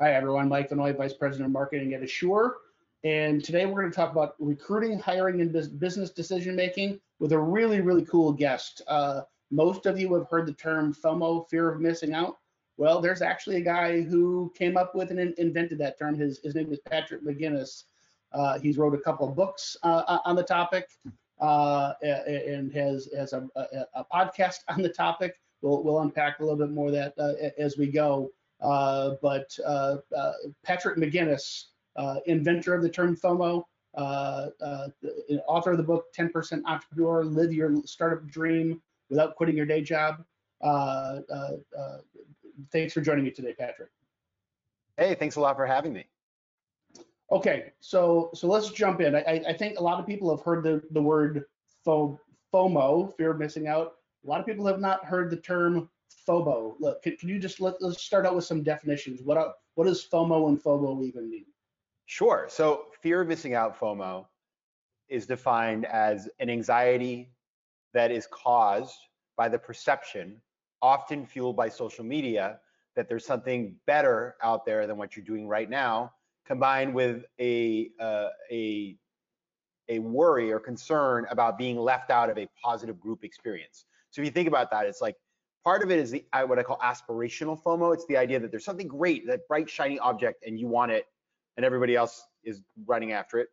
Hi, everyone. Mike Vanoy, Vice President of Marketing at Assure. And today we're going to talk about recruiting, hiring, and business decision making with a really, really cool guest. Uh, most of you have heard the term FOMO, fear of missing out. Well, there's actually a guy who came up with and invented that term. His, his name is Patrick McGinnis. Uh, he's wrote a couple of books uh, on the topic uh, and has, has a, a, a, podcast on the topic. We'll, we'll unpack a little bit more of that uh, as we go. Uh, but uh, uh, Patrick McGinnis, inventor of the term FOMO, author of the book 10% Entrepreneur, Live Your Startup Dream Without Quitting Your Day Job. thanks for joining me today, Patrick. Hey, thanks a lot for having me. Okay, so so let's jump in. I, I think a lot of people have heard the, the word FOMO, fear of missing out. A lot of people have not heard the term FOBO. Look, can, can you just let, let's start out with some definitions. What are, what does FOMO and FOBO even mean? Sure. So fear of missing out, FOMO, is defined as an anxiety that is caused by the perception, often fueled by social media, that there's something better out there than what you're doing right now, combined with a uh, a a worry or concern about being left out of a positive group experience. So if you think about that, it's like Part of it is the what I call aspirational FOMO. It's the idea that there's something great, that bright shiny object, and you want it, and everybody else is running after it.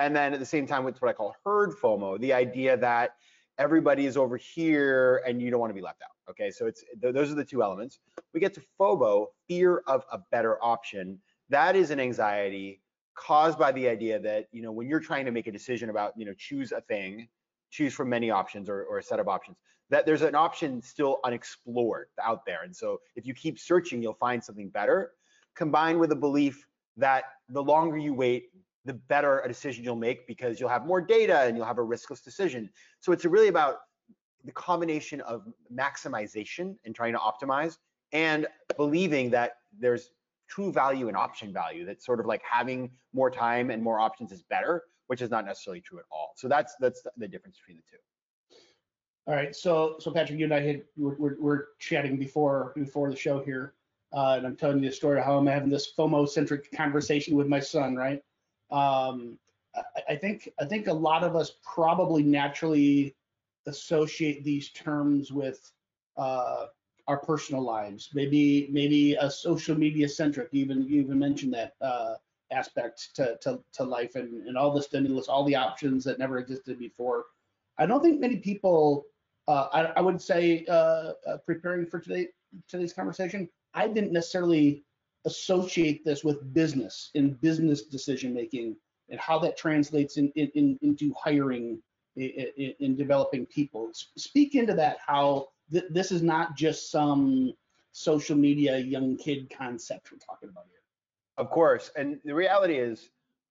And then at the same time, it's what I call herd FOMO, the idea that everybody is over here and you don't want to be left out. Okay, so it's those are the two elements. We get to FOBO, fear of a better option. That is an anxiety caused by the idea that you know when you're trying to make a decision about you know choose a thing, choose from many options or, or a set of options that there's an option still unexplored out there. And so if you keep searching, you'll find something better, combined with a belief that the longer you wait, the better a decision you'll make because you'll have more data and you'll have a riskless decision. So it's really about the combination of maximization and trying to optimize and believing that there's true value and option value that sort of like having more time and more options is better which is not necessarily true at all so that's that's the difference between the two all right, so so Patrick, you and I had we're, we're, chatting before before the show here, uh, and I'm telling you the story of how I'm having this FOMO-centric conversation with my son, right? Um, I, I think I think a lot of us probably naturally associate these terms with uh, our personal lives. Maybe maybe a social media centric. Even you even mentioned that uh, aspect to, to to life and and all the stimulus, all the options that never existed before. I don't think many people uh, I, I, would say uh, uh, preparing for today today's conversation, I didn't necessarily associate this with business in business decision making and how that translates in, in, in into hiring in, in, developing people. Speak into that how th this is not just some social media young kid concept we're talking about here. Of course, and the reality is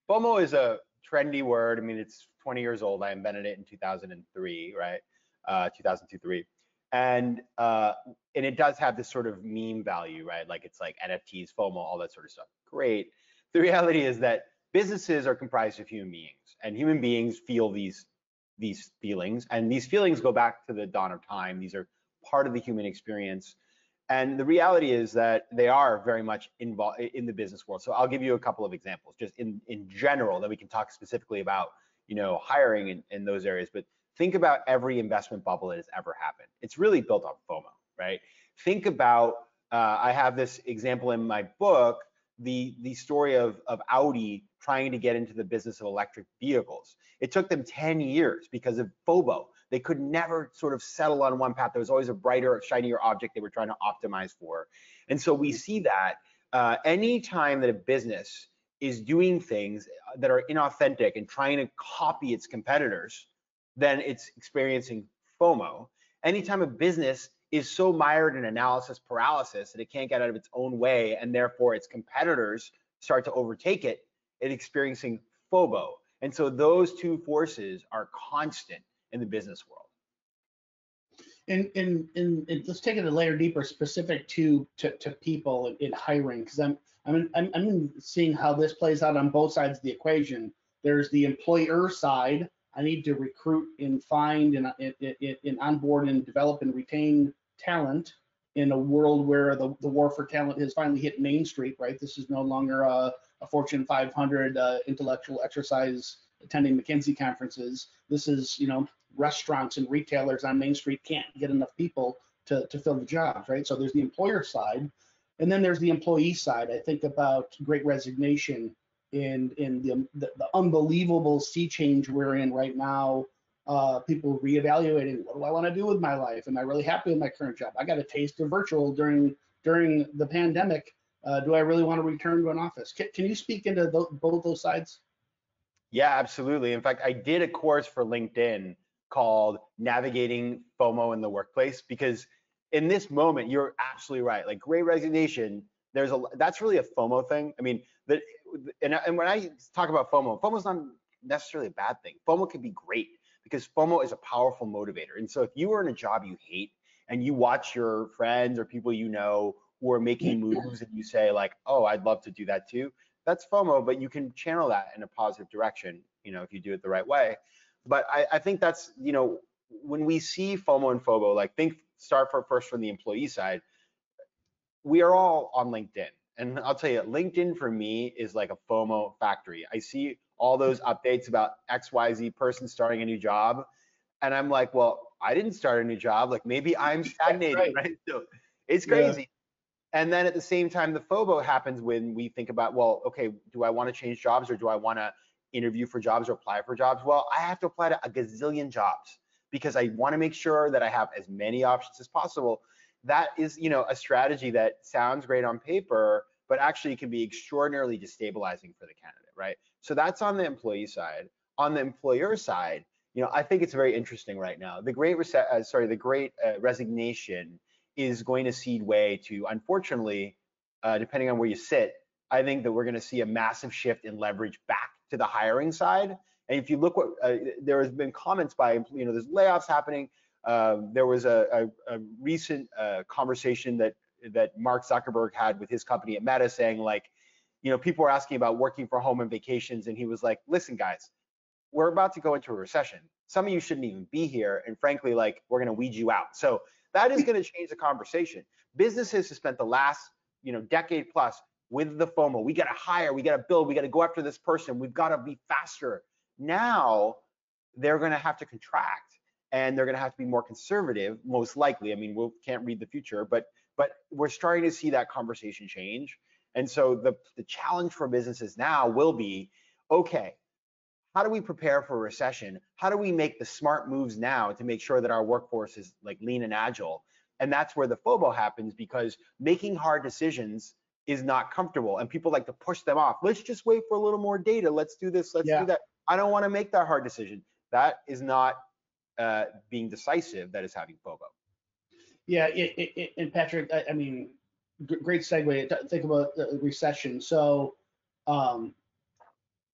FOMO is a trendy word. I mean, it's 20 years old. I invented it in 2003, right? Uh, 2002 3 and uh, and it does have this sort of meme value right? Like it's like nfts fomo all that sort of stuff. Great. The reality is that businesses are comprised of human beings and human beings feel these these feelings and these feelings go back to the dawn of time. These are part of the human experience. And the reality is that they are very much involved in the business world. So i'll give you a couple of examples just in in general that we can talk specifically about you know hiring in, in those areas. But think about every investment bubble that has ever happened. It's really built on FOMO, right? Think about, uh, I have this example in my book, the, the story of, of Audi trying to get into the business of electric vehicles. It took them 10 years because of FOMO. They could never sort of settle on one path. There was always a brighter, shinier object they were trying to optimize for. And so we see that uh, anytime that a business is doing things that are inauthentic and trying to copy its competitors, then it's experiencing FOMO. Anytime a business is so mired in analysis paralysis that it can't get out of its own way and therefore its competitors start to overtake it, it's experiencing FOBO. And so those two forces are constant in the business world. And, and, and, and let's take it a layer deeper, specific to to, to people in, in hiring, because I'm, I'm I'm I'm seeing how this plays out on both sides of the equation. There's the employer side, I need to recruit and find and, and, and onboard and develop and retain talent. in a world where the, the war for talent has finally hit Main Street, right? This is no longer a, a Fortune 500 uh, intellectual exercise attending McKinsey conferences. This is, you know, restaurants and retailers on Main Street can't get enough people to, to fill the jobs, right? So there's the employer side, and then there's the employee side. I think about Great Resignation in in the the, the unbelievable sea change we're in right now. Uh, people reevaluating what do I want to do with my life? Am I really happy with my current job? I got a taste of virtual during during the pandemic. Uh, do I really want to return to an office? Can, can you speak into th- both those sides? Yeah, absolutely. In fact, I did a course for LinkedIn called Navigating FOMO in the Workplace because in this moment, you're absolutely right. Like great resignation, there's a that's really a FOMO thing. I mean, the, and, and when I talk about FOMO, FOMO is not necessarily a bad thing. FOMO can be great because FOMO is a powerful motivator. And so if you are in a job you hate and you watch your friends or people you know who are making moves and you say like, oh, I'd love to do that too, that's FOMO, but you can channel that in a positive direction, you know, if you do it the right way. But I, I think that's, you know, when we see FOMO and FOBO, like think start for first from the employee side, we are all on LinkedIn. And I'll tell you, LinkedIn for me is like a FOMO factory. I see all those updates about XYZ person starting a new job. And I'm like, well, I didn't start a new job. Like maybe I'm stagnating, right? right? So it's crazy. Yeah. And then at the same time, the FOBO happens when we think about, well, okay, do I want to change jobs or do I want to interview for jobs or apply for jobs? Well, I have to apply to a gazillion jobs because I want to make sure that I have as many options as possible. That is, you know, a strategy that sounds great on paper, but actually can be extraordinarily destabilizing for the candidate, right? So that's on the employee side. On the employer side, you know, I think it's very interesting right now. The great uh, sorry, the great uh, resignation is going to cede way to, unfortunately, uh, depending on where you sit, I think that we're going to see a massive shift in leverage back to the hiring side. And if you look what uh, there has been comments by you know there's layoffs happening. Um, there was a, a, a recent uh, conversation that that Mark Zuckerberg had with his company at Meta saying like, you know, people were asking about working from home and vacations, and he was like, listen guys, we're about to go into a recession. Some of you shouldn't even be here, and frankly, like we're gonna weed you out. So that is gonna change the conversation. Businesses have spent the last you know decade plus with the FOMO. We got to hire, we got to build, we got to go after this person. We've got to be faster. Now they're going to have to contract and they're going to have to be more conservative, most likely. I mean, we can't read the future, but but we're starting to see that conversation change. And so the the challenge for businesses now will be, okay, how do we prepare for a recession? How do we make the smart moves now to make sure that our workforce is like lean and agile? And that's where the FOBO happens because making hard decisions is not comfortable and people like to push them off. Let's just wait for a little more data. Let's do this. Let's yeah. do that. I don't want to make that hard decision. That is not uh, being decisive. That is having FOBO. Yeah, it, it, and Patrick, I, I mean, great segue. Think about the recession. So um,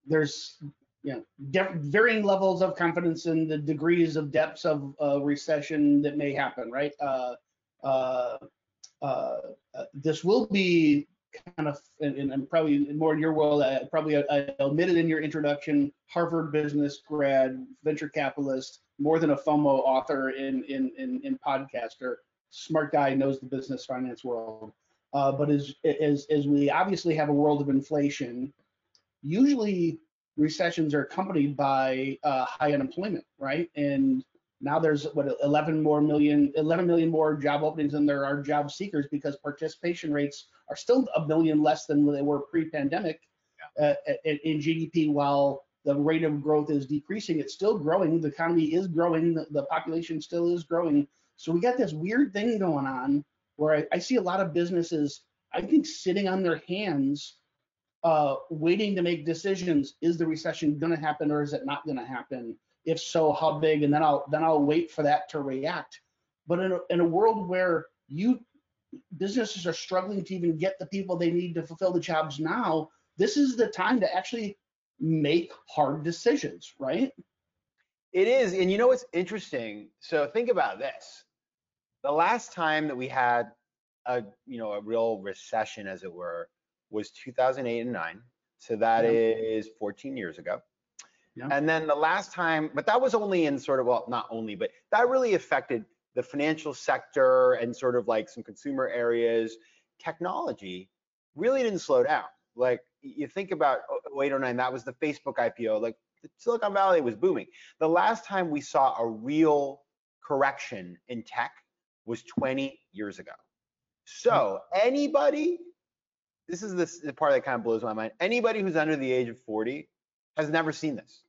there's you know varying levels of confidence in the degrees of depths of uh, recession that may happen, right? Uh, uh, uh this will be kind of, and, and probably more in your world, uh, probably I, I omitted in your introduction, Harvard business grad, venture capitalist, more than a FOMO author in in in, in podcaster, smart guy knows the business finance world. Uh, but as as as we obviously have a world of inflation, usually recessions are accompanied by uh, high unemployment, right? And now there's what 11 more million 11 million more job openings than there are job seekers because participation rates are still a million less than they were pre-pandemic yeah. uh, in GDP while the rate of growth is decreasing it's still growing. The economy is growing. The, the population still is growing. So we got this weird thing going on where I, I see a lot of businesses I think sitting on their hands uh, waiting to make decisions. Is the recession going to happen or is it not going to happen if so, how big? And then I'll then I'll wait for that to react. But in a, in a world where you businesses are struggling to even get the people they need to fulfill the jobs now, this is the time to actually make hard decisions, right? It is, and you know what's interesting? So think about this: the last time that we had a you know a real recession, as it were, was 2008 and 9. So that yeah. is 14 years ago. Yeah. And then the last time, but that was only in sort of, well, not only, but that really affected the financial sector and sort of like some consumer areas, technology really didn't slow down. Like you think about 0809, that was the Facebook IPO. Like Silicon Valley was booming. The last time we saw a real correction in tech was 20 years ago. So hmm. anybody, this is this, the part that kind of blows my mind. Anybody who's under the age of 40 has never seen this.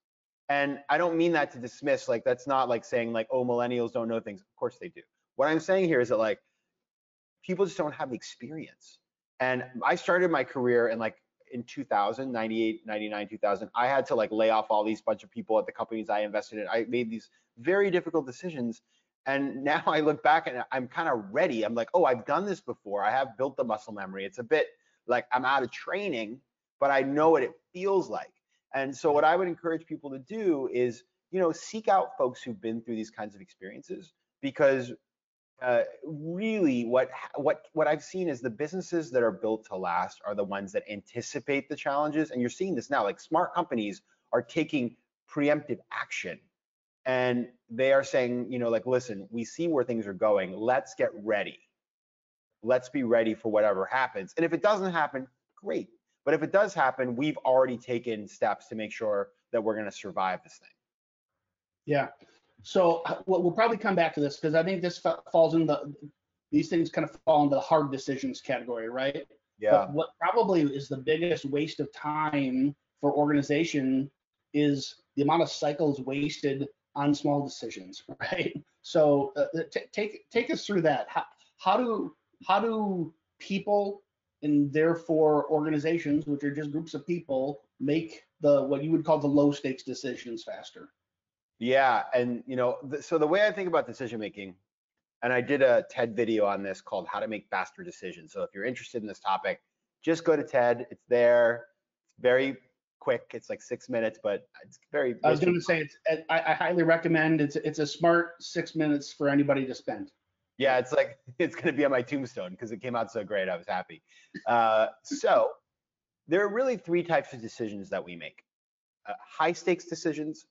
And I don't mean that to dismiss, like that's not like saying like, oh, millennials don't know things. Of course they do. What I'm saying here is that like people just don't have the experience. And I started my career in like in 2000, 98, 99, 2000. I had to like lay off all these bunch of people at the companies I invested in. I made these very difficult decisions. And now I look back and I'm kind of ready. I'm like, oh, I've done this before. I have built the muscle memory. It's a bit like I'm out of training, but I know what it feels like. And so what I would encourage people to do is, you know, seek out folks who've been through these kinds of experiences because uh, really what what what I've seen is the businesses that are built to last are the ones that anticipate the challenges. And you're seeing this now like smart companies are taking preemptive action. And they are saying you know like listen we see where things are going. Let's get ready. Let's be ready for whatever happens. And if it doesn't happen great but if it does happen, we've already taken steps to make sure that we're going to survive this thing. Yeah. So we'll, we'll probably come back to this because I think this falls in the these things kind of fall into the hard decisions category, right? Yeah. But what probably is the biggest waste of time for organization is the amount of cycles wasted on small decisions, right? So uh, take take us through that. How, how do how do people and therefore organizations, which are just groups of people, make the what you would call the low stakes decisions faster. Yeah, and you know, th- so the way I think about decision making, and I did a TED video on this called "How to Make Faster Decisions." So if you're interested in this topic, just go to TED. It's there. It's very quick. It's like six minutes, but it's very. I was going to say it's. I, I highly recommend. It's it's a smart six minutes for anybody to spend. Yeah, it's like it's gonna be on my tombstone because it came out so great. I was happy. Uh, so there are really three types of decisions that we make: uh, high stakes decisions,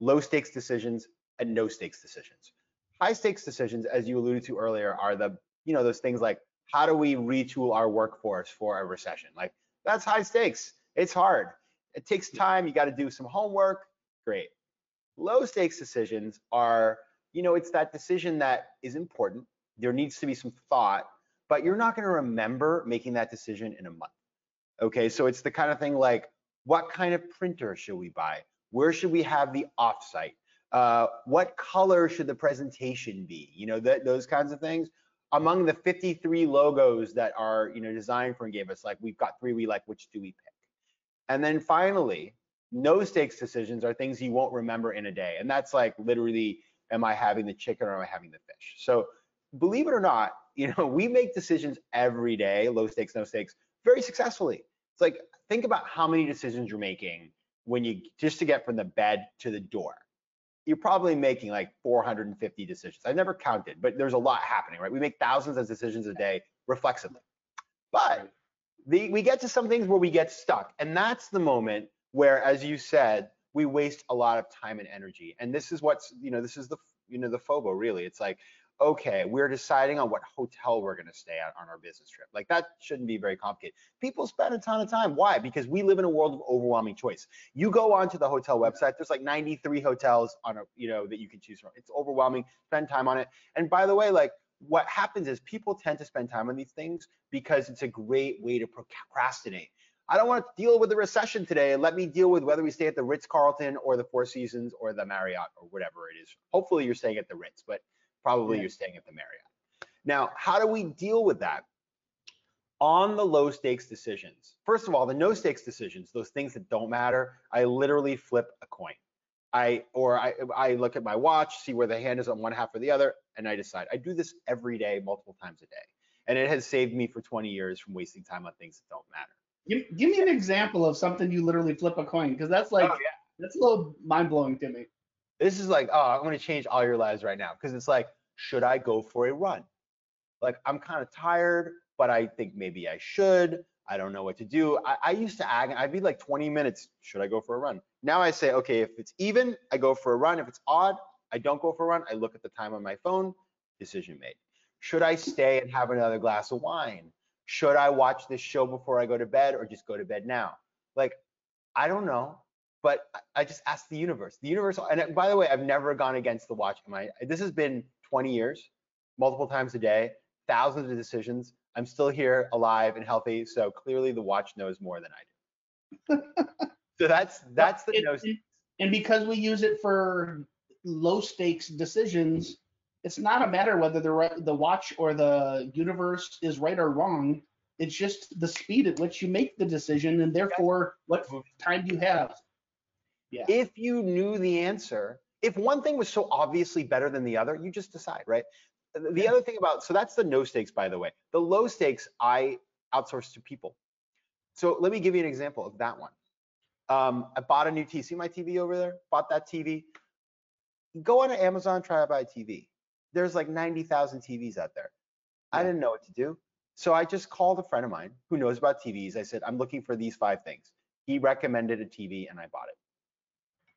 low stakes decisions, and no stakes decisions. High stakes decisions, as you alluded to earlier, are the you know those things like how do we retool our workforce for a recession? Like that's high stakes. It's hard. It takes time. You got to do some homework. Great. Low stakes decisions are you know, it's that decision that is important. There needs to be some thought, but you're not going to remember making that decision in a month. Okay, so it's the kind of thing like, what kind of printer should we buy? Where should we have the offsite? Uh, what color should the presentation be? You know, th those kinds of things. Among the 53 logos that are, you know, designed for and gave us, like we've got three we like, which do we pick? And then finally, no stakes decisions are things you won't remember in a day. And that's like literally am I having the chicken or am I having the fish? So believe it or not, you know, we make decisions every day, low stakes, no stakes, very successfully. It's like, think about how many decisions you're making when you just to get from the bed to the door. You're probably making like 450 decisions. I've never counted, but there's a lot happening, right? We make thousands of decisions a day reflexively. But the, we get to some things where we get stuck. And that's the moment where, as you said, we waste a lot of time and energy. And this is what's, you know, this is the, you know, the FOBO really. It's like, okay, we're deciding on what hotel we're going to stay at on our business trip. Like that shouldn't be very complicated. People spend a ton of time. Why? Because we live in a world of overwhelming choice. You go onto the hotel website, there's like 93 hotels on a, you know, that you can choose from. It's overwhelming. Spend time on it. And by the way, like what happens is people tend to spend time on these things because it's a great way to procrastinate. I don't want to deal with the recession today. Let me deal with whether we stay at the Ritz Carlton or the Four Seasons or the Marriott or whatever it is. Hopefully you're staying at the Ritz, but probably yeah. you're staying at the Marriott. Now, how do we deal with that? On the low stakes decisions. First of all, the no stakes decisions, those things that don't matter, I literally flip a coin. I or I I look at my watch, see where the hand is on one half or the other, and I decide. I do this every day, multiple times a day. And it has saved me for 20 years from wasting time on things that don't matter. Give, give me an example of something you literally flip a coin, because that's like oh, yeah. that's a little mind blowing to me. This is like, oh, I'm gonna change all your lives right now, because it's like, should I go for a run? Like I'm kind of tired, but I think maybe I should. I don't know what to do. I, I used to ag, I'd be like 20 minutes. Should I go for a run? Now I say, okay, if it's even, I go for a run. If it's odd, I don't go for a run. I look at the time on my phone. decision made. Should I stay and have another glass of wine? Should I watch this show before I go to bed or just go to bed now? Like, I don't know, but I just ask the universe. The universe, and by the way, I've never gone against the watch. My this has been 20 years, multiple times a day, thousands of decisions. I'm still here, alive and healthy. So clearly, the watch knows more than I do. so that's that's the it, and because we use it for low stakes decisions, it's not a matter whether the the watch or the universe is right or wrong. It's just the speed at which you make the decision, and therefore what time do you have. Yeah. If you knew the answer, if one thing was so obviously better than the other, you just decide, right? The yeah. other thing about so that's the no stakes, by the way. The low stakes I outsource to people. So let me give you an example of that one. Um, I bought a new TV. See my TV over there? Bought that TV. Go on to Amazon, try to buy a TV there's like 90,000 TVs out there. Yeah. I didn't know what to do. So I just called a friend of mine who knows about TVs. I said, I'm looking for these five things. He recommended a TV and I bought it.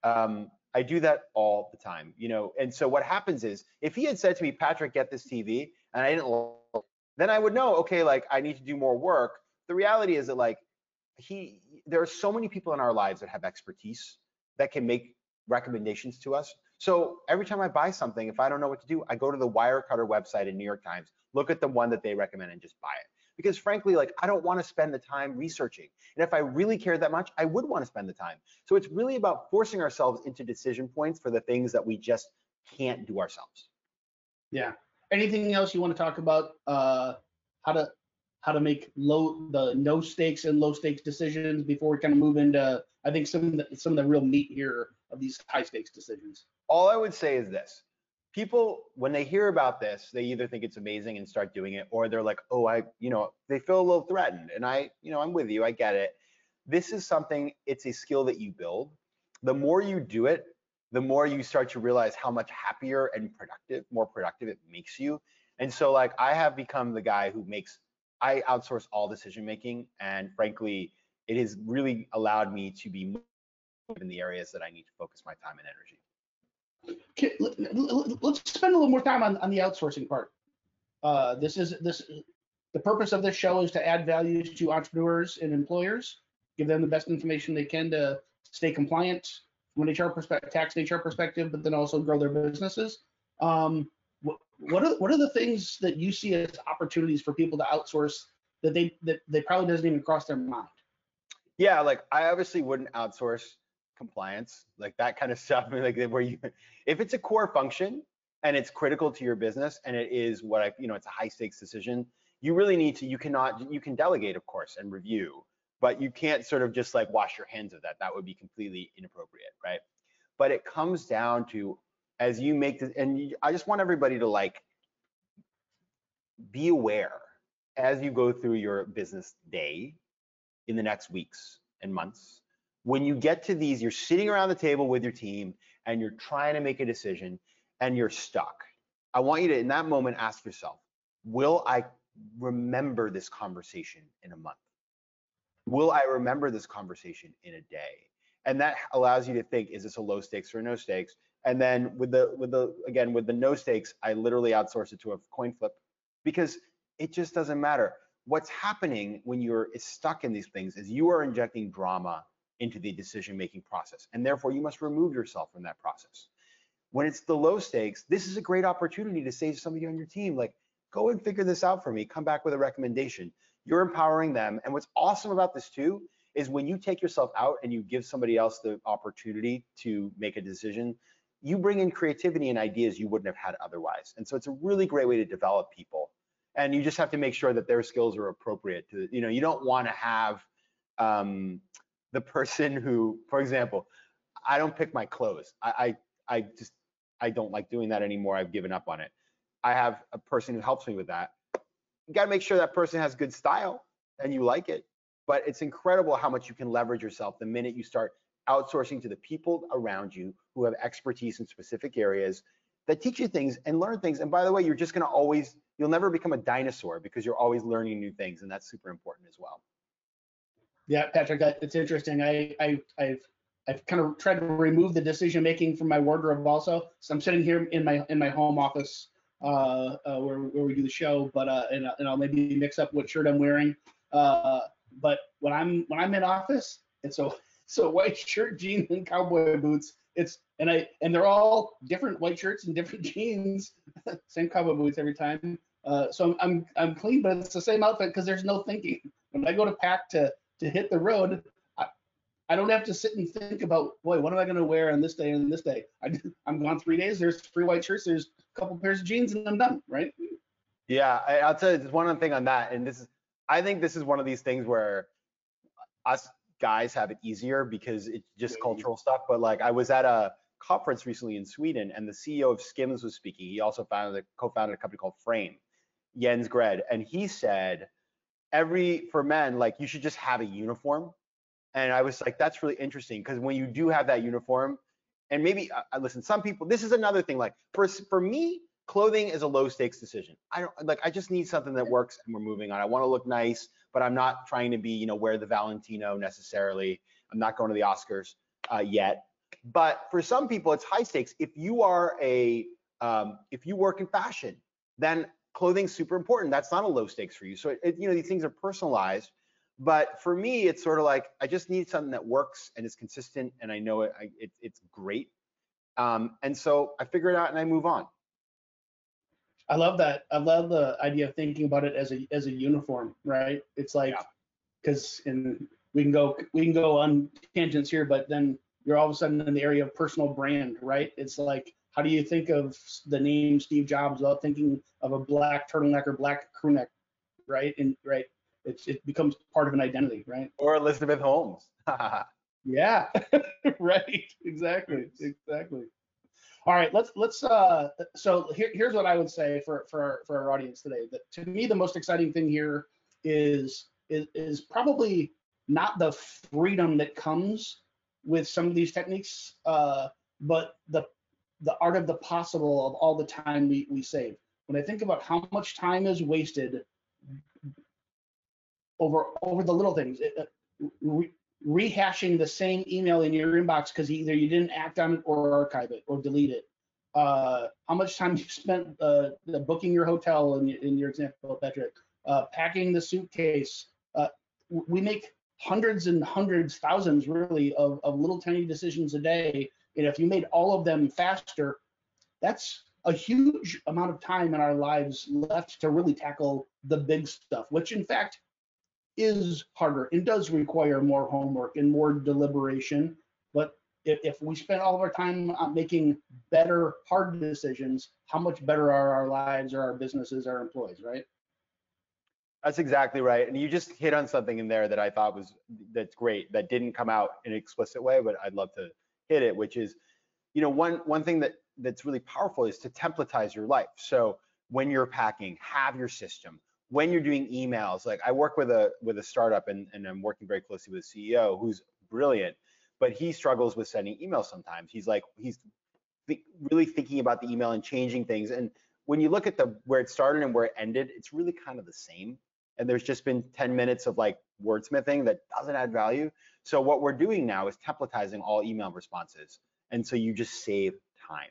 Um, I do that all the time, you know. And so what happens is if he had said to me, Patrick, get this TV, and I didn't, then I would know, okay, like I need to do more work. The reality is that like he, there are so many people in our lives that have expertise that can make recommendations to us. So every time I buy something, if I don't know what to do, I go to the Wirecutter website in New York Times, look at the one that they recommend and just buy it. Because frankly, like I don't want to spend the time researching. And if I really cared that much, I would want to spend the time. So it's really about forcing ourselves into decision points for the things that we just can't do ourselves. Yeah. Anything else you want to talk about? Uh, how to how to make low the no stakes and low stakes decisions before we kind of move into I think some of the, some of the real meat here of these high stakes decisions. All I would say is this. People, when they hear about this, they either think it's amazing and start doing it, or they're like, oh, I, you know, they feel a little threatened. And I, you know, I'm with you, I get it. This is something, it's a skill that you build. The more you do it, the more you start to realize how much happier and productive, more productive it makes you. And so, like, I have become the guy who makes, I outsource all decision making. And frankly, it has really allowed me to be in the areas that I need to focus my time and energy. Let's spend a little more time on, on the outsourcing part. Uh, this is this the purpose of this show is to add value to entrepreneurs and employers, give them the best information they can to stay compliant from an HR perspective, tax and HR perspective, but then also grow their businesses. Um, what, what are what are the things that you see as opportunities for people to outsource that they that they probably doesn't even cross their mind? Yeah, like I obviously wouldn't outsource compliance, like that kind of stuff. Like where you, if it's a core function and it's critical to your business and it is what I, you know, it's a high stakes decision, you really need to, you cannot, you can delegate, of course, and review, but you can't sort of just like wash your hands of that. That would be completely inappropriate, right? But it comes down to as you make this, and you, I just want everybody to like be aware as you go through your business day in the next weeks and months when you get to these, you're sitting around the table with your team and you're trying to make a decision and you're stuck. I want you to, in that moment, ask yourself, will I remember this conversation in a month? Will I remember this conversation in a day? And that allows you to think, is this a low stakes or no stakes? And then with the with the again with the no stakes, I literally outsource it to a coin flip because it just doesn't matter. What's happening when you're stuck in these things is you are injecting drama into the decision making process. And therefore, you must remove yourself from that process. When it's the low stakes, this is a great opportunity to say to somebody on your team, like, go and figure this out for me, come back with a recommendation. You're empowering them. And what's awesome about this too is when you take yourself out and you give somebody else the opportunity to make a decision, you bring in creativity and ideas you wouldn't have had otherwise. And so it's a really great way to develop people. And you just have to make sure that their skills are appropriate to, you know, you don't want to have um, the person who, for example, I don't pick my clothes. I, I, I just, I don't like doing that anymore. I've given up on it. I have a person who helps me with that. You got to make sure that person has good style and you like it. But it's incredible how much you can leverage yourself the minute you start outsourcing to the people around you who have expertise in specific areas that teach you things and learn things. And by the way, you're just going to always, you'll never become a dinosaur because you're always learning new things. And that's super important as well. Yeah, Patrick, it's interesting. I, I, I've, I've kind of tried to remove the decision making from my wardrobe also. So I'm sitting here in my in my home office uh, uh, where, where we do the show, but uh, and, and I'll maybe mix up what shirt I'm wearing. Uh, but when I'm when I'm in office, it's a so white shirt, jeans, and cowboy boots. It's and I and they're all different white shirts and different jeans, same cowboy boots every time. Uh, so I'm, I'm I'm clean, but it's the same outfit because there's no thinking. When I go to pack to to hit the road, I, I don't have to sit and think about boy, what am I going to wear on this day and this day. I, I'm gone three days. There's three white shirts. There's a couple pairs of jeans, and I'm done. Right? Yeah, I, I'll tell you just one other thing on that, and this is I think this is one of these things where us guys have it easier because it's just cultural stuff. But like I was at a conference recently in Sweden, and the CEO of Skims was speaking. He also founded co-founded a company called Frame, Jens Grede, and he said every for men like you should just have a uniform. And I was like, that's really interesting because when you do have that uniform, and maybe uh, listen, some people. This is another thing. Like for for me, clothing is a low stakes decision. I don't like I just need something that works and we're moving on. I want to look nice, but I'm not trying to be, you know, wear the Valentino necessarily. I'm not going to the Oscars uh, yet. But for some people, it's high stakes. If you are a um, if you work in fashion, then clothing's super important. That's not a low stakes for you. So it, you know these things are personalized. But for me, it's sort of like I just need something that works and is consistent, and I know it, I, it it's great. Um, and so I figure it out and I move on. I love that. I love the idea of thinking about it as a as a uniform, right? It's like because yeah. in we can go we can go on tangents here, but then you're all of a sudden in the area of personal brand, right? It's like how do you think of the name Steve Jobs without thinking of a black turtleneck or black crewneck, right? And right, it's it becomes part of an identity, right? Or Elizabeth Holmes. yeah, right. Exactly. Exactly. All right, let's let's uh so here, here's what I would say for for our, for our audience today. That to me the most exciting thing here is is is probably not the freedom that comes with some of these techniques, uh, but the the art of the possible of all the time we, we save. When I think about how much time is wasted over over the little things, it, uh, rehashing the same email in your inbox because either you didn't act on it or archive it or delete it. Uh, how much time you spent uh, booking your hotel in, in your example, Patrick, uh, packing the suitcase. Uh, we make hundreds and hundreds, thousands really of, of little tiny decisions a day. And if you made all of them faster, that's a huge amount of time in our lives left to really tackle the big stuff, which in fact is harder and does require more homework and more deliberation. But if, if we spend all of our time making better hard decisions, how much better are our lives or our businesses, our employees, right? That's exactly right. And you just hit on something in there that I thought was that's great that didn't come out in an explicit way, but I'd love to hit it, which is, you know, one one thing that that's really powerful is to templatize your life. So when you're packing, have your system, when you're doing emails, like I work with a with a startup and, and I'm working very closely with a CEO who's brilliant, but he struggles with sending emails sometimes. He's like he's th- really thinking about the email and changing things. And when you look at the where it started and where it ended, it's really kind of the same. And there's just been 10 minutes of like wordsmithing that doesn't add value. So what we're doing now is templatizing all email responses. And so you just save time.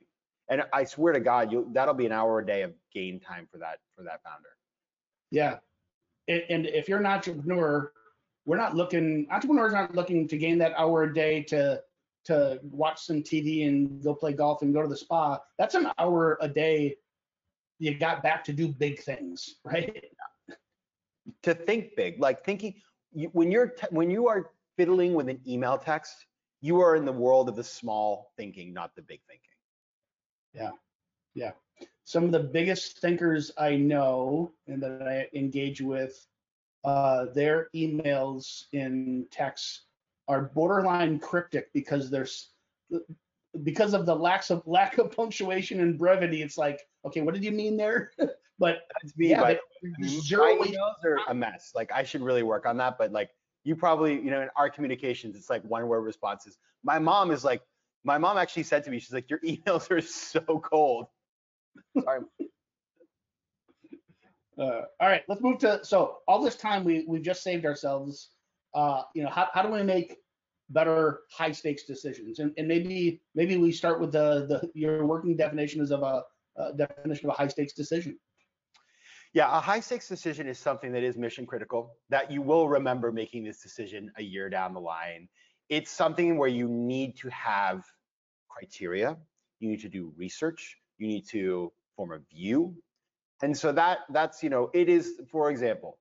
And I swear to God, you that'll be an hour a day of gain time for that for that founder. Yeah. And if you're an entrepreneur, we're not looking, entrepreneurs aren't looking to gain that hour a day to to watch some TV and go play golf and go to the spa. That's an hour a day you got back to do big things, right? To think big, like thinking you, when you're when you are fiddling with an email text, you are in the world of the small thinking, not the big thinking. Yeah, yeah some of the biggest thinkers I know and that I engage with, uh, their emails in text are borderline cryptic because there's because of the lack of lack of punctuation and brevity. It's like, okay, what did you mean there? but That's me, yeah, but zero emails are a mess. Like I should really work on that. But like you probably, you know, in our communications, it's like one word responses. My mom is like, my mom actually said to me, she's like, your emails are so cold. Sorry. Uh, all right, let's move to so all this time we we've just saved ourselves. Uh, you know, how, how do we make better high stakes decisions? And, and maybe maybe we start with the the your working definitions of a uh, definition of a high stakes decision. Yeah, a high stakes decision is something that is mission critical, that you will remember making this decision a year down the line. It's something where you need to have criteria, you need to do research, you need to form a view. And so that that's, you know, it is, for example,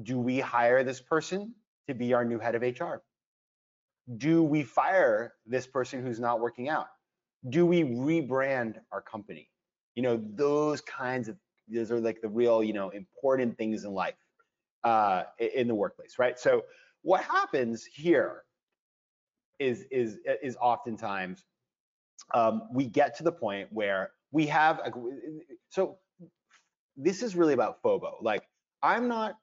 do we hire this person to be our new head of HR? Do we fire this person who's not working out? Do we rebrand our company? You know, those kinds of those are like the real, you know, important things in life, uh, in the workplace, right? So what happens here is is is oftentimes um, we get to the point where we have a, so this is really about FOBO. Like I'm not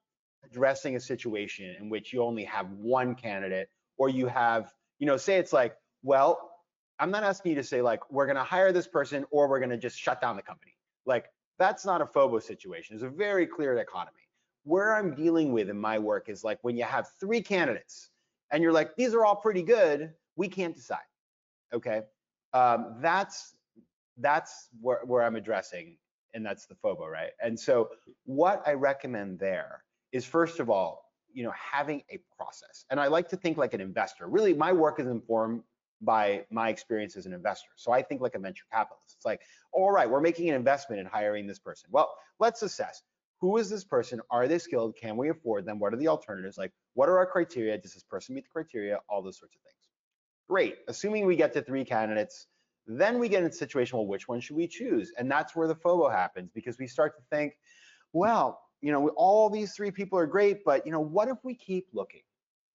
addressing a situation in which you only have one candidate or you have, you know, say it's like, well, I'm not asking you to say like we're going to hire this person or we're going to just shut down the company. Like that's not a FOBO situation. It's a very clear dichotomy. Where I'm dealing with in my work is like when you have three candidates and you're like, these are all pretty good, we can't decide. Okay. Um, that's that's where, where I'm addressing, and that's the FOBO, right? And so what I recommend there is first of all, you know, having a process. And I like to think like an investor. Really, my work is informed by my experience as an investor. So I think like a venture capitalist. It's like, all right, we're making an investment in hiring this person. Well, let's assess who is this person? Are they skilled? Can we afford them? What are the alternatives? Like, what are our criteria? Does this person meet the criteria? All those sorts of things. Great. Assuming we get to three candidates, then we get in a situation, well, which one should we choose? And that's where the FOBO happens because we start to think, well, you know, all these three people are great, but you know, what if we keep looking?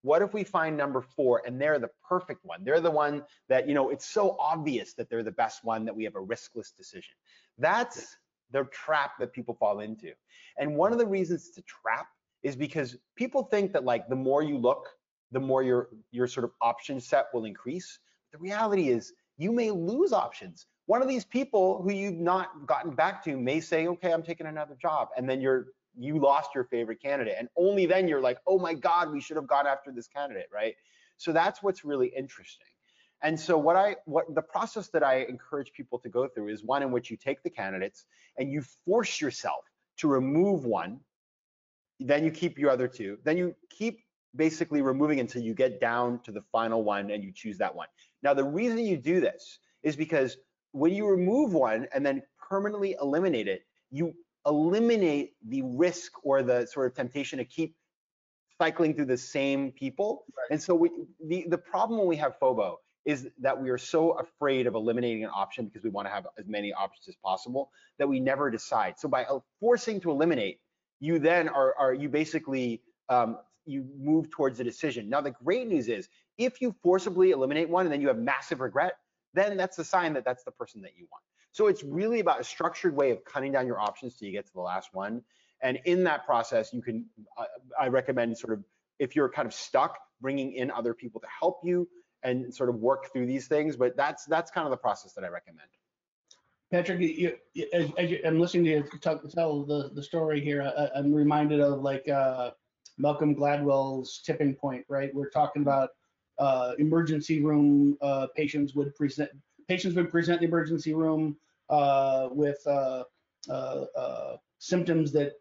What if we find number four and they're the perfect one? They're the one that, you know, it's so obvious that they're the best one that we have a riskless decision. That's the trap that people fall into. And one of the reasons it's a trap is because people think that like the more you look, the more your your sort of option set will increase. The reality is you may lose options. One of these people who you've not gotten back to may say, okay, I'm taking another job. And then you're you lost your favorite candidate. And only then you're like, oh my God, we should have gone after this candidate, right? So that's what's really interesting. And so what I what the process that I encourage people to go through is one in which you take the candidates and you force yourself to remove one, then you keep your other two, then you keep basically removing until you get down to the final one and you choose that one. Now, the reason you do this is because when you remove one and then permanently eliminate it, you eliminate the risk or the sort of temptation to keep cycling through the same people. Right. And so we, the, the problem when we have FOBO is that we are so afraid of eliminating an option because we want to have as many options as possible that we never decide. So by forcing to eliminate, you then are, are you basically um, you move towards a decision. Now, the great news is if you forcibly eliminate one and then you have massive regret, then that's a sign that that's the person that you want. So it's really about a structured way of cutting down your options till you get to the last one. And in that process, you can, uh, I recommend sort of, if you're kind of stuck, bringing in other people to help you and sort of work through these things. But that's that's kind of the process that I recommend. Patrick, you, you, as, as you, I'm listening to you talk, tell the, the story here. I, am reminded of like uh, Malcolm Gladwell's tipping point, right? We're talking about uh, emergency room uh, patients would present patients would present the emergency room uh, with uh, uh, uh, symptoms that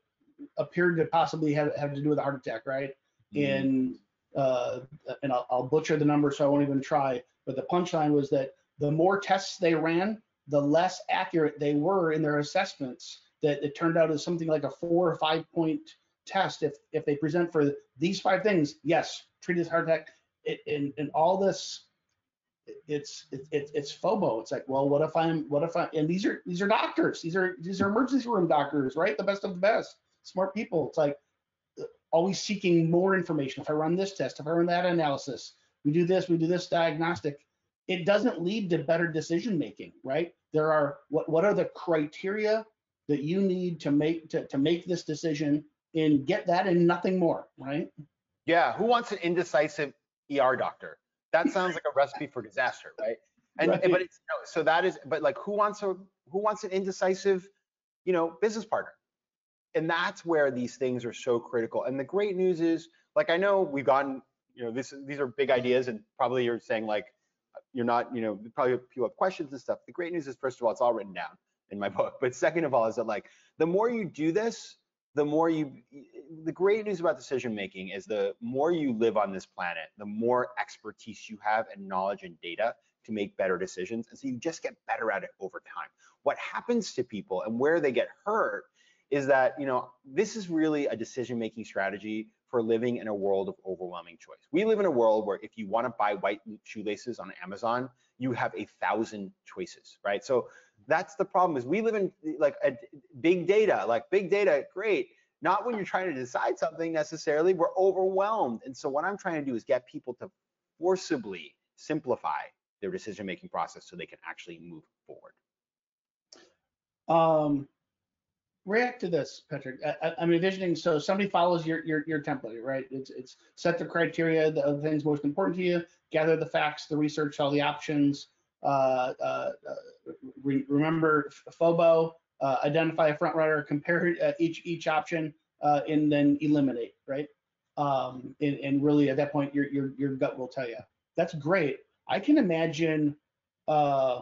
appeared to possibly have, have to do with a heart attack, right? Mm-hmm. And and I'll, I'll butcher the number, so I won't even try. But the punchline was that the more tests they ran, the less accurate they were in their assessments. That it turned out as something like a four or five point test if if they present for these five things yes treat as heart attack it, and, and all this it's it's it's FOBO. It's like, well, what if I'm what if I and these are these are doctors. These are these are emergency room doctors, right? The best of the best, smart people. It's like always seeking more information. If I run this test, if I run that analysis, we do this, we do this diagnostic. It doesn't lead to better decision making, right? There are what what are the criteria that you need to make to, to make this decision and get that and nothing more, right? Yeah. Who wants an indecisive ER doctor? That sounds like a recipe for disaster, right? And right. but it's no, so that is but like who wants a who wants an indecisive, you know, business partner? And that's where these things are so critical. And the great news is, like I know we've gotten, you know, this these are big ideas, and probably you're saying like you're not, you know, probably people have questions and stuff. The great news is, first of all, it's all written down. in my book. But second of all, is that like the more you do this, the more you the great news about decision making is the more you live on this planet, the more expertise you have and knowledge and data to make better decisions. And so you just get better at it over time. What happens to people and where they get hurt is that, you know, this is really a decision making strategy for living in a world of overwhelming choice. We live in a world where if you want to buy white shoelaces on Amazon, you have a thousand choices, right? So that's the problem is we live in like a big data, like big data, great. Not when you're trying to decide something necessarily, we're overwhelmed. And so what I'm trying to do is get people to forcibly simplify their decision-making process so they can actually move forward. Um, react to this, Patrick. I, am envisioning so somebody follows your your your template, right? It's it's set the criteria, the, the things most important to you, gather the facts, the research, all the options. Uh, uh, uh re remember FOBO, identify a front runner, compare uh, each each option, uh, and then eliminate, right? Um, and, and really at that point, your your your gut will tell you. That's great. I can imagine uh,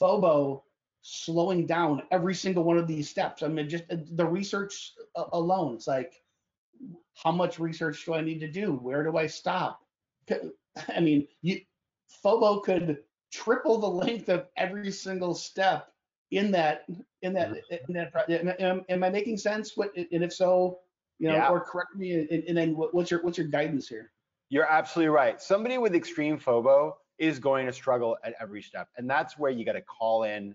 FOBO slowing down every single one of these steps. I mean, just uh, the research alone. It's like, how much research do I need to do? Where do I stop? I mean, you, FOBO could triple the length of every single step in that in that mm-hmm. in that am, am I making sense? What and if so, you know, yeah. or correct me. And, and then what's your what's your guidance here? You're absolutely right. Somebody with extreme FOBO is going to struggle at every step, and that's where you got to call in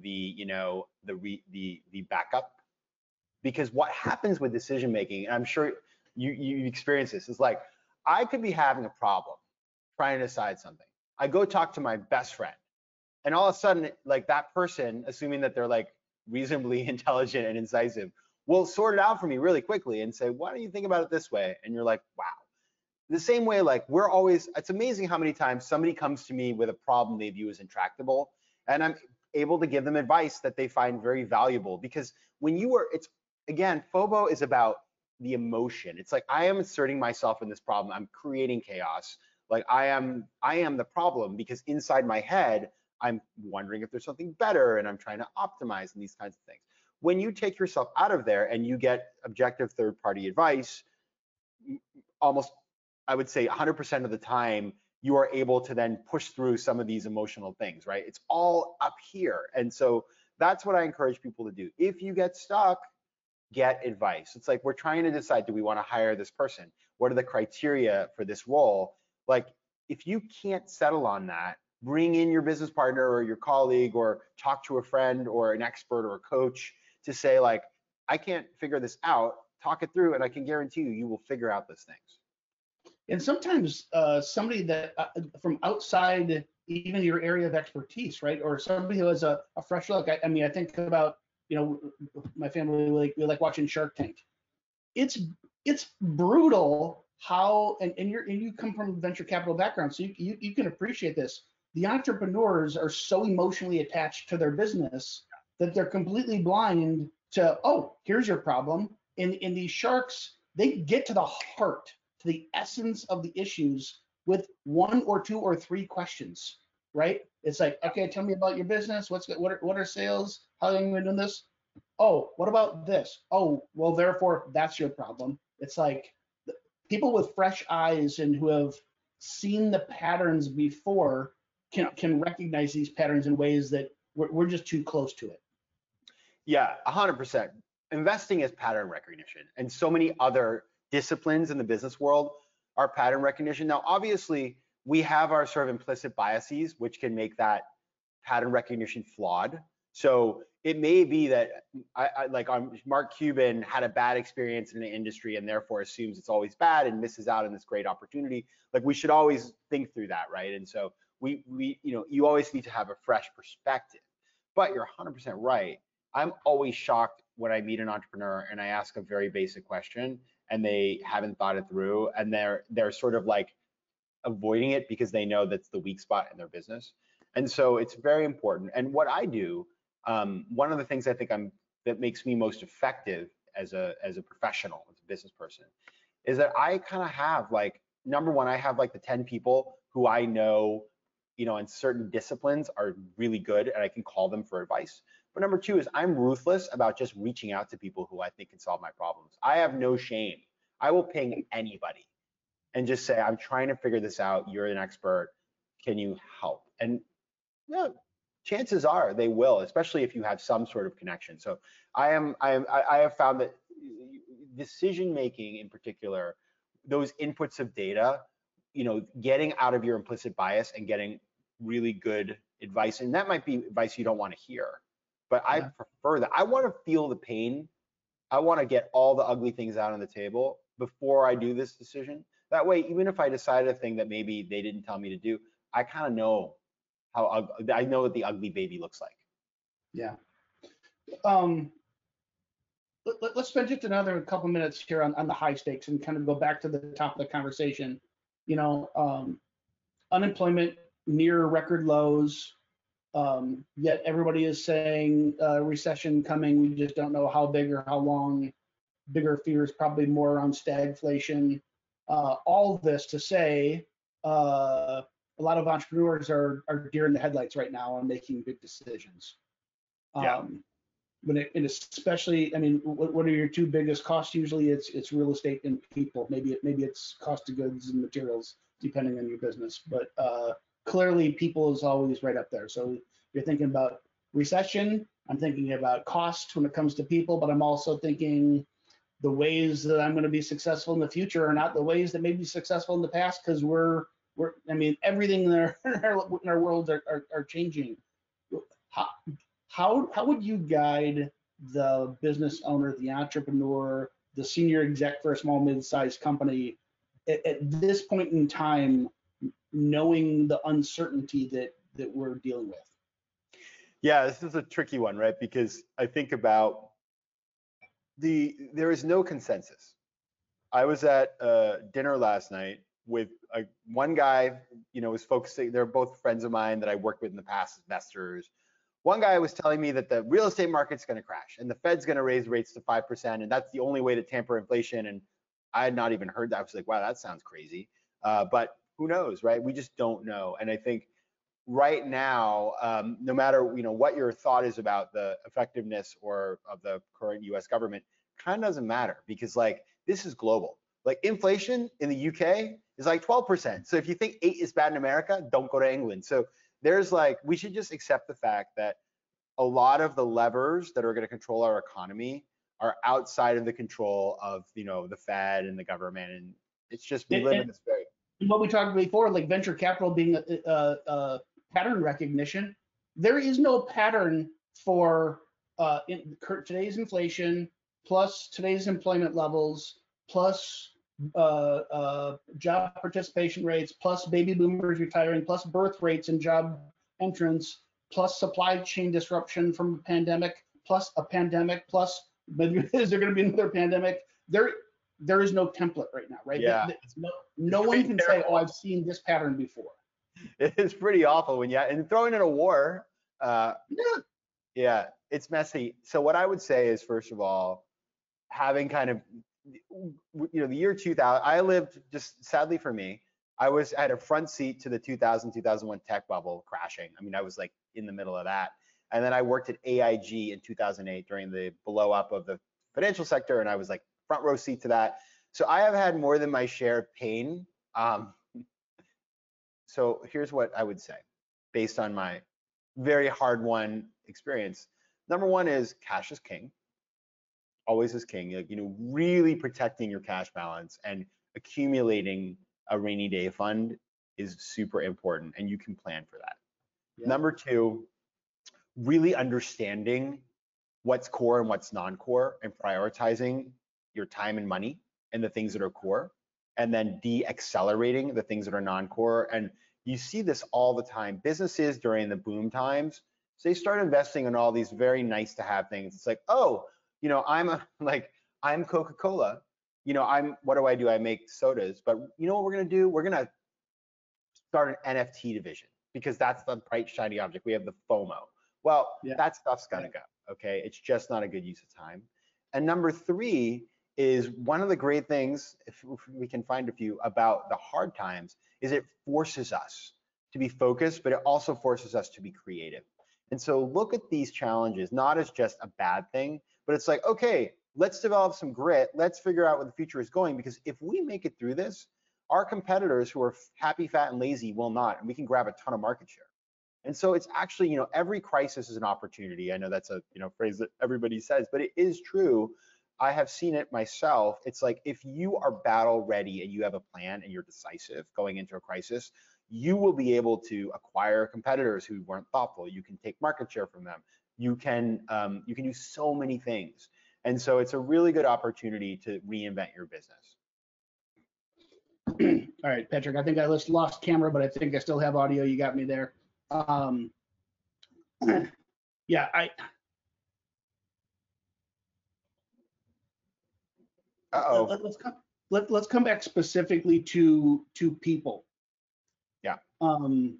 the you know the re, the the backup because what happens with decision making and i'm sure you you experience this is like i could be having a problem trying to decide something i go talk to my best friend and all of a sudden like that person assuming that they're like reasonably intelligent and incisive will sort it out for me really quickly and say why don't you think about it this way? And you're like wow. The same way like we're always it's amazing how many times somebody comes to me with a problem they view as intractable and i'm able to give them advice that they find very valuable. Because when you are it's again FOBO is about the emotion. It's like i am asserting myself in this problem. I'm creating chaos. Like i am i am the problem because inside my head i'm wondering if there's something better and i'm trying to optimize and these kinds of things when you take yourself out of there and you get objective third party advice almost i would say 100% of the time you are able to then push through some of these emotional things, right? It's all up here. And so that's what I encourage people to do. If you get stuck, get advice. It's like we're trying to decide do we want to hire this person? What are the criteria for this role? Like if you can't settle on that, bring in your business partner or your colleague or talk to a friend or an expert or a coach to say like I can't figure this out, talk it through and I can guarantee you you will figure out those things and sometimes uh, somebody that uh, from outside even your area of expertise, right? Or somebody who has a, a fresh look. I, I, mean, I think about you know my family we like we like watching Shark Tank. It's it's brutal how and, and and you come from a venture capital background, so you, you you can appreciate this. The entrepreneurs are so emotionally attached to their business that they're completely blind to oh here's your problem. And in these sharks, they get to the heart to the essence of the issues with one or two or three questions, right? It's like, okay, tell me about your business. What's what are, what are sales? How are you doing this? Oh, what about this? Oh, well, therefore that's your problem. It's like people with fresh eyes and who have seen the patterns before can can recognize these patterns in ways that we're, we're just too close to it. Yeah, 100%. Investing is pattern recognition, and so many other disciplines in the business world are pattern recognition. Now, obviously, we have our sort of implicit biases, which can make that pattern recognition flawed. So it may be that I, I like um, Mark Cuban had a bad experience in the industry and therefore assumes it's always bad and misses out on this great opportunity. Like we should always think through that, right? And so we we you know you always need to have a fresh perspective. But you're 100% right. I'm always shocked when I meet an entrepreneur and I ask a very basic question and they haven't thought it through and they're they're sort of like avoiding it because they know that's the weak spot in their business. And so it's very important. And what I do, um, one of the things I think I'm that makes me most effective as a as a professional, as a business person, is that I kind of have like number one, I have like the 10 people who I know, you know, in certain disciplines are really good and I can call them for advice. But number two is I'm ruthless about just reaching out to people who I think can solve my problems. I have no shame. I will ping anybody and just say, I'm trying to figure this out. You're an expert. Can you help? And yeah, chances are they will, especially if you have some sort of connection. So I am, I am, I have found that decision making in particular, those inputs of data, you know, getting out of your implicit bias and getting really good advice, and that might be advice you don't want to hear, but I prefer that. I want to feel the pain. I want to get all the ugly things out on the table before I do this decision. That way, even if I decide a thing that maybe they didn't tell me to do, I kind of know how I know what the ugly baby looks like. Yeah. Um, let, let, us spend just another couple minutes here on, on the high stakes and kind of go back to the top of the conversation. You know, um, unemployment near record lows. Um, yet everybody is saying uh, recession coming. We just don't know how big or how long. Bigger fears probably more around stagflation. Uh, all this to say, uh, a lot of entrepreneurs are are deer in the headlights right now on making big decisions. Yeah. Um, but it, and especially, I mean, what, what are your two biggest costs? Usually, it's it's real estate and people. Maybe it, maybe it's cost of goods and materials, depending on your business. But uh, clearly, people is always right up there. So you're thinking about recession. I'm thinking about cost when it comes to people, but I'm also thinking the ways that I'm going to be successful in the future are not the ways that may be successful in the past because we're we're I mean everything in our in our, in our world are, are, are changing. How, how how would you guide the business owner, the entrepreneur, the senior exec for a small mid-sized company at, at this point in time, knowing the uncertainty that that we're dealing with? Yeah, this is a tricky one, right? Because I think about the there is no consensus. I was at uh, dinner last night with a, one guy, you know, was focusing. They're both friends of mine that I worked with in the past, as investors. One guy was telling me that the real estate market's going to crash and the Fed's going to raise rates to five percent, and that's the only way to tamper inflation. And I had not even heard that. I was like, wow, that sounds crazy. Uh, but who knows, right? We just don't know. And I think right now, um, no matter you know what your thought is about the effectiveness or of the current U.S. government, kind of doesn't matter because like this is global. Like inflation in the UK is like 12%. So if you think eight is bad in America, don't go to England. So there's like we should just accept the fact that a lot of the levers that are going to control our economy are outside of the control of you know the Fed and the government, and it's just we And- live in this very what we talked before, like venture capital being a, a, a pattern recognition, there is no pattern for uh, in, today's inflation plus today's employment levels plus uh, uh, job participation rates plus baby boomers retiring plus birth rates and job entrance plus supply chain disruption from a pandemic plus a pandemic plus is there going to be another pandemic? There there is no template right now, right? Yeah. No, no one can say, oh, I've seen this pattern before. it is pretty awful when you and throwing in a war. Uh, Yeah. yeah, it's messy. So what I would say is, first of all, having kind of, you know, the year 2000, I lived just sadly for me, I was had a front seat to the 2000 2001 tech bubble crashing. I mean, I was like in the middle of that, and then I worked at AIG in 2008 during the blow up of the financial sector, and I was like front row seat to that. So I have had more than my share of pain. Um, so here's what I would say, based on my very hard won experience. Number one is cash is king. Always is king. Like, you know, really protecting your cash balance and accumulating a rainy day fund is super important and you can plan for that. Yeah. Number two, really understanding what's core and what's non-core and prioritizing your time and money and the things that are core and then de-accelerating the things that are non-core. And you see this all the time. Businesses during the boom times, so they start investing in all these very nice to have things. It's like, oh, you know, I'm a, like, I'm Coca-Cola. You know, I'm, what do I do? I make sodas, but you know what we're gonna do? We're gonna start an NFT division because that's the bright shiny object. We have the FOMO. Well, Yeah. that stuff's gonna go. Okay, it's just not a good use of time. And number three is one of the great things, if, we can find a few about the hard times, is it forces us to be focused, but it also forces us to be creative. And so look at these challenges not as just a bad thing, but it's like, okay, let's develop some grit. Let's figure out where the future is going because if we make it through this, our competitors who are happy, fat, and lazy will not, and we can grab a ton of market share. And so it's actually, you know, every crisis is an opportunity. I know that's a, you know, phrase that everybody says, but it is true. I have seen it myself. It's like if you are battle ready and you have a plan and you're decisive going into a crisis, you will be able to acquire competitors who weren't thoughtful. You can take market share from them. You can um, you can do so many things. And so it's a really good opportunity to reinvent your business. All right, Patrick, I think I just lost camera, but I think I still have audio. You got me there. Um, yeah, I. Uh-oh. Let, us come. Let, let's come back specifically to to people. Yeah. Um.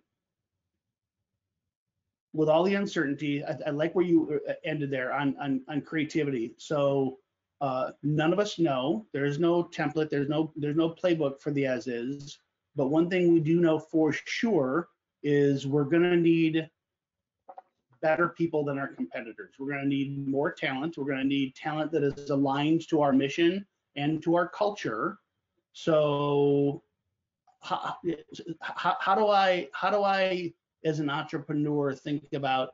With all the uncertainty, I, I like where you uh, ended there on on on creativity. So uh, none of us know. There's no template. There's no there's no playbook for the as is. But one thing we do know for sure is we're going to need better people than our competitors. We're going to need more talent. We're going to need talent that is aligned to our mission and to our culture. So how, how, how do I how do I as an entrepreneur think about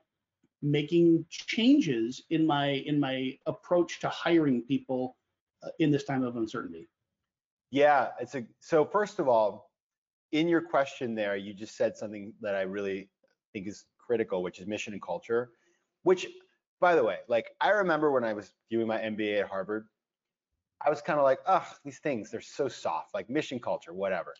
making changes in my in my approach to hiring people uh, in this time of uncertainty? Yeah, it's a so first of all, in your question there, you just said something that I really think is critical, which is mission and culture, which by the way, like I remember when I was doing my MBA at Harvard, I was kind of like, oh, these things, they're so soft, like mission culture, whatever.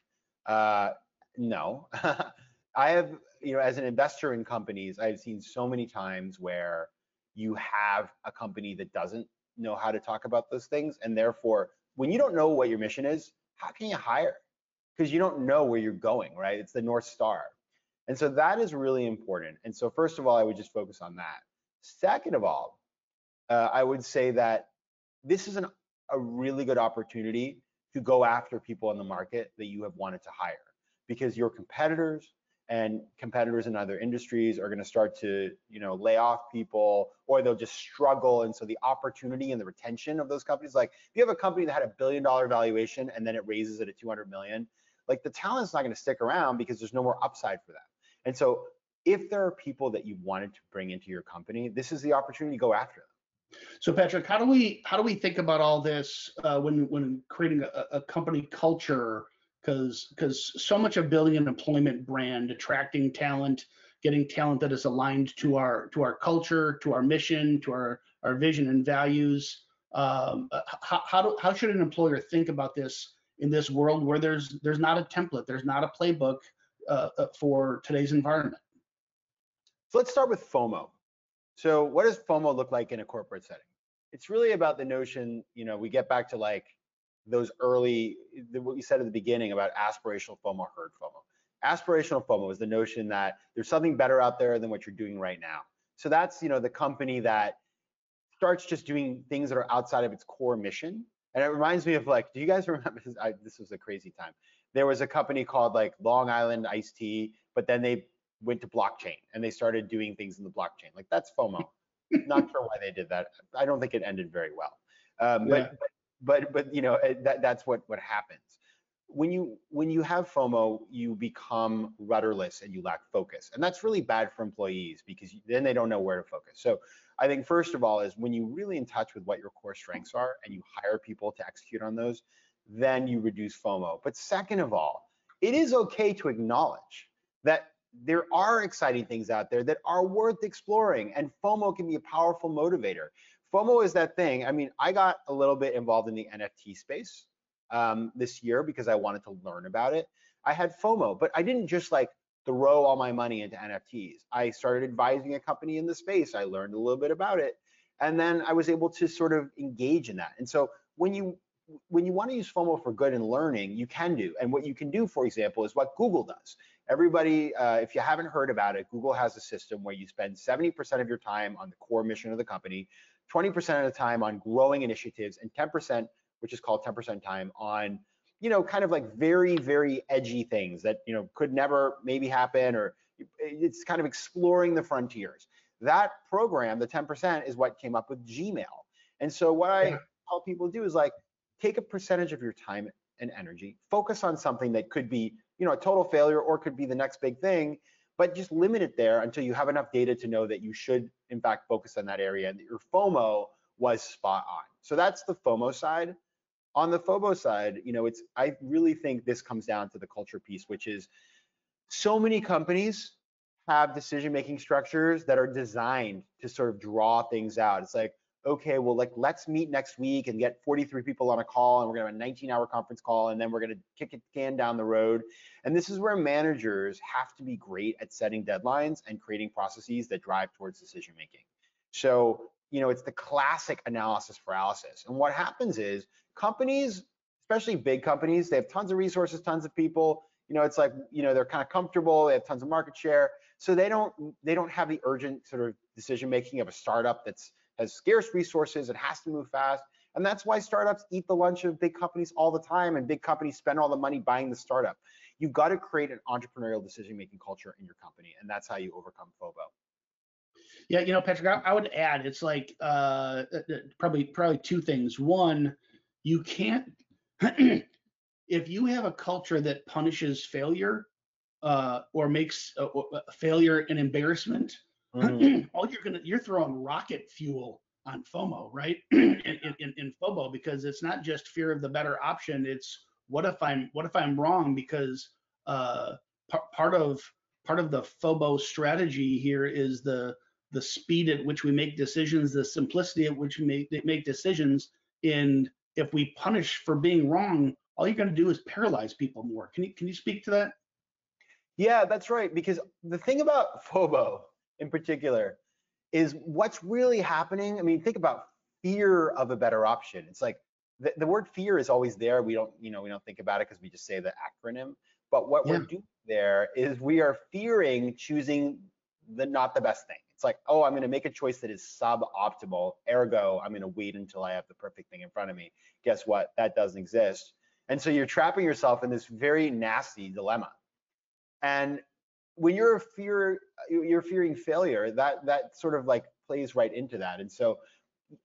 Uh, no, I have, you know, as an investor in companies, I've seen so many times where you have a company that doesn't know how to talk about those things. And therefore, when you don't know what your mission is, how can you hire? Because you don't know where you're going, right? It's the North Star. And so that is really important. And so, first of all, I would just focus on that. Second of all, uh, I would say that this is an, a really good opportunity to go after people in the market that you have wanted to hire because your competitors and competitors in other industries are going to start to you know lay off people or they'll just struggle. And so the opportunity and the retention of those companies like if you have a company that had a billion dollar valuation and then it raises it at 200 million like the talent's not going to stick around because there's no more upside for them and so if there are people that you wanted to bring into your company this is the opportunity to go after them so patrick how do we how do we think about all this uh, when when creating a, a company culture because because so much of building an employment brand, attracting talent, getting talent that is aligned to our to our culture, to our mission, to our our vision and values. Um, uh, how how, do, how should an employer think about this in this world where there's there's not a template, there's not a playbook uh, uh for today's environment? So let's start with FOMO. So what does FOMO look like in a corporate setting? It's really about the notion, you know, we get back to like those early, what you said at the beginning about aspirational FOMO, herd FOMO. Aspirational FOMO is the notion that there's something better out there than what you're doing right now. So that's, you know, the company that starts just doing things that are outside of its core mission. And it reminds me of like, do you guys remember this? I, this was a crazy time. There was a company called like Long Island Iced Tea, but then they went to blockchain and they started doing things in the blockchain. Like that's FOMO. Not sure why they did that. I don't think it ended very well. Um, yeah. but, but but you know that that's what what happens when you when you have FOMO, you become rudderless and you lack focus, and that's really bad for employees because then they don't know where to focus. So I think first of all is when you really in touch with what your core strengths are and you hire people to execute on those, then you reduce FOMO. But second of all, it is okay to acknowledge that there are exciting things out there that are worth exploring, and FOMO can be a powerful motivator. FOMO is that thing. I mean, I got a little bit involved in the NFT space um, this year because I wanted to learn about it. I had FOMO, but I didn't just like throw all my money into NFTs. I started advising a company in the space. I learned a little bit about it, and then I was able to sort of engage in that. And so when you when you want to use FOMO for good and learning, you can do. And what you can do, for example, is what Google does. Everybody, uh, if you haven't heard about it, Google has a system where you spend 70% of your time on the core mission of the company, 20% of the time on growing initiatives, and 10%, which is called 10% time, on you know kind of like very very edgy things that you know could never maybe happen or it's kind of exploring the frontiers. that program, the 10%, is what came up with Gmail. And so what I Yeah. tell people to do is like take a percentage of your time and energy, focus on something that could be, you know, a total failure or could be the next big thing, but just limit it there until you have enough data to know that you should in fact focus on that area and that your FOMO was spot on. So that's the FOMO side. On the FOBO side, you know, it's I really think this comes down to the culture piece, which is so many companies have decision making structures that are designed to sort of draw things out. It's like, okay, well, like let's meet next week and get 43 people on a call, and we're gonna have a 19 hour conference call, and then we're gonna kick a can down the road. And this is where managers have to be great at setting deadlines and creating processes that drive towards decision making. So, you know, it's the classic analysis paralysis. And what happens is companies, especially big companies, they have tons of resources, tons of people. You know, it's like, you know, they're kind of comfortable, they have tons of market share. So they don't they don't have the urgent sort of decision making of a startup that's has scarce resources, it has to move fast. And that's why startups eat the lunch of big companies all the time and big companies spend all the money buying the startup. You've got to create an entrepreneurial decision-making culture in your company, and that's how you overcome FOBO. Yeah, you know, Patrick, I, I would add it's like uh, uh, uh, probably probably two things. One, you can't if you have a culture that punishes failure uh, or makes uh, uh, failure an embarrassment, Mhm. all you're gonna you're throwing rocket fuel on FOMO, right? in, in, in FOMO because it's not just fear of the better option. It's what if I'm what if I'm wrong because uh, par- part of part of the FOBO strategy here is the the speed at which we make decisions, the simplicity at which we make, make decisions. And if we punish for being wrong, all you're going to do is paralyze people more. Can you can you speak to that? Yeah, that's right. Because the thing about FOBO in particular is what's really happening. I mean, think about fear of a better option. It's like the, the word fear is always there. We don't, you know, we don't think about it because we just say the acronym. But what we're doing there is we are fearing choosing the not the best thing. It's like, oh, I'm going to make a choice that is suboptimal. Ergo, I'm going to wait until I have the perfect thing in front of me. Guess what? That doesn't exist. And so you're trapping yourself in this very nasty dilemma. And when you're a fear, you're fearing failure, that that sort of like plays right into that. And so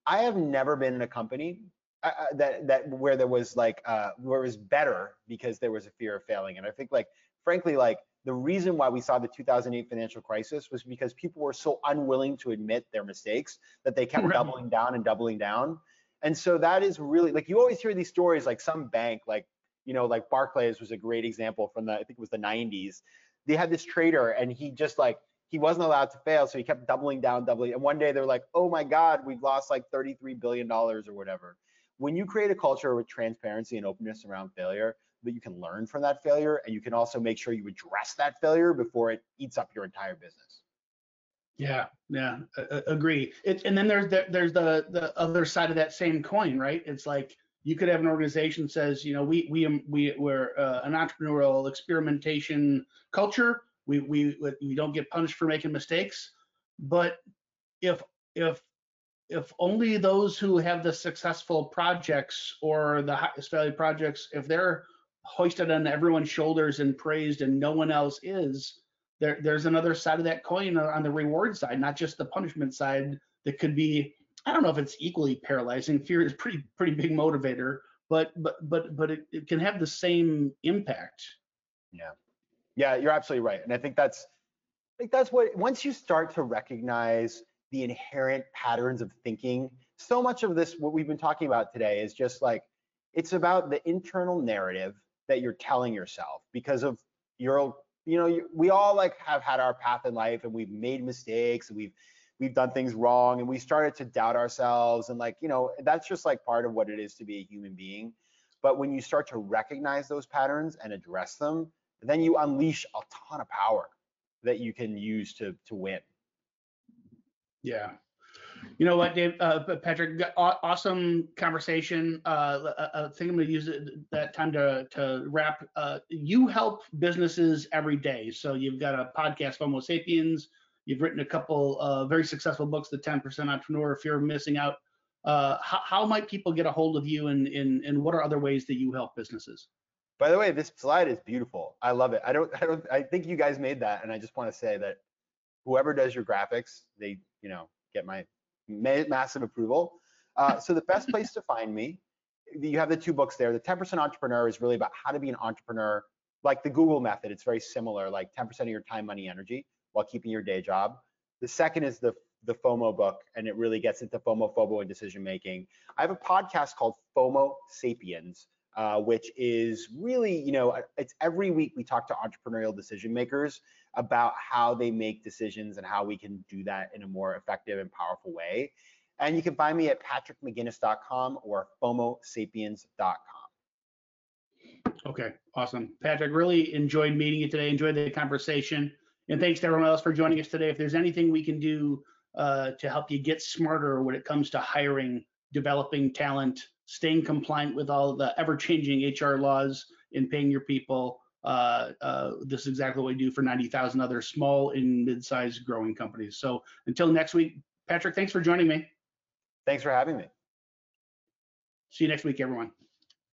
I have never been in a company uh, uh, that that where there was like uh, where it was better because there was a fear of failing. And I think like frankly like the reason why we saw the 2008 financial crisis was because people were so unwilling to admit their mistakes that they kept doubling down and doubling down. And so that is really like you always hear these stories like some bank like you know like Barclays was a great example from the I think it was the 90s. They had this trader and he just like he wasn't allowed to fail so he kept doubling down doubling and one day they're like oh my god we've lost like 33 billion dollars or whatever when you create a culture with transparency and openness around failure that you can learn from that failure and you can also make sure you address that failure before it eats up your entire business Yeah, yeah, agree. It, and then there's the, there's the the other side of that same coin, right? It's like you could have an organization that says, you know, we we we we're uh, an entrepreneurial experimentation culture. We we we don't get punished for making mistakes, but if if if only those who have the successful projects or the highest value projects, if they're hoisted on everyone's shoulders and praised and no one else is, there there's another side of that coin on the reward side, not just the punishment side that could be I don't know if it's equally paralyzing. Fear is pretty pretty big motivator, but but but but it, it can have the same impact. Yeah, yeah, you're absolutely right. And I think that's I think that's what once you start to recognize the inherent patterns of thinking, so much of this what we've been talking about today is just like it's about the internal narrative that you're telling yourself because of your you know we all like have had our path in life and we've made mistakes and we've we've done things wrong and we started to doubt ourselves and like you know that's just like part of what it is to be a human being but when you start to recognize those patterns and address them then you unleash a ton of power that you can use to to win. Yeah. You know what, Dave, uh, Patrick, awesome conversation. Uh, I, I think I'm going to use it, that time to to wrap. Uh, you help businesses every day. So you've got a podcast, FOMO Sapiens. You've written a couple uh, very successful books, The 10% Entrepreneur, Fear of Missing Out. Uh, how, how might people get a hold of you, and, and and what are other ways that you help businesses? By the way, this slide is beautiful. I love it. I don't I don't I think you guys made that and I just want to say that whoever does your graphics, they, you know, get my ma- massive approval. Uh, so the best place to find me, you have the two books there. The 10% Entrepreneur is really about how to be an entrepreneur, like the Google method. It's very similar, like 10% of your time, money, energy, while keeping your day job. The second is the the FOMO book, and it really gets into FOMO, FOBO, and decision making. I have a podcast called FOMO Sapiens, uh, which is really, you know, it's every week we talk to entrepreneurial decision makers about how they make decisions and how we can do that in a more effective and powerful way. And you can find me at patrickmcginnis.com or FOMOSapiens.com. Okay, awesome. Patrick, really enjoyed meeting you today, enjoyed the conversation. And thanks to everyone else for joining us today. If there's anything we can do uh, to help you get smarter when it comes to hiring, developing talent, staying compliant with all the ever-changing HR laws, and paying your people. Uh, uh, this is exactly what we do for 90,000 other small and mid-sized growing companies. So until next week, Patrick, thanks for joining me. Thanks for having me. See you next week, everyone.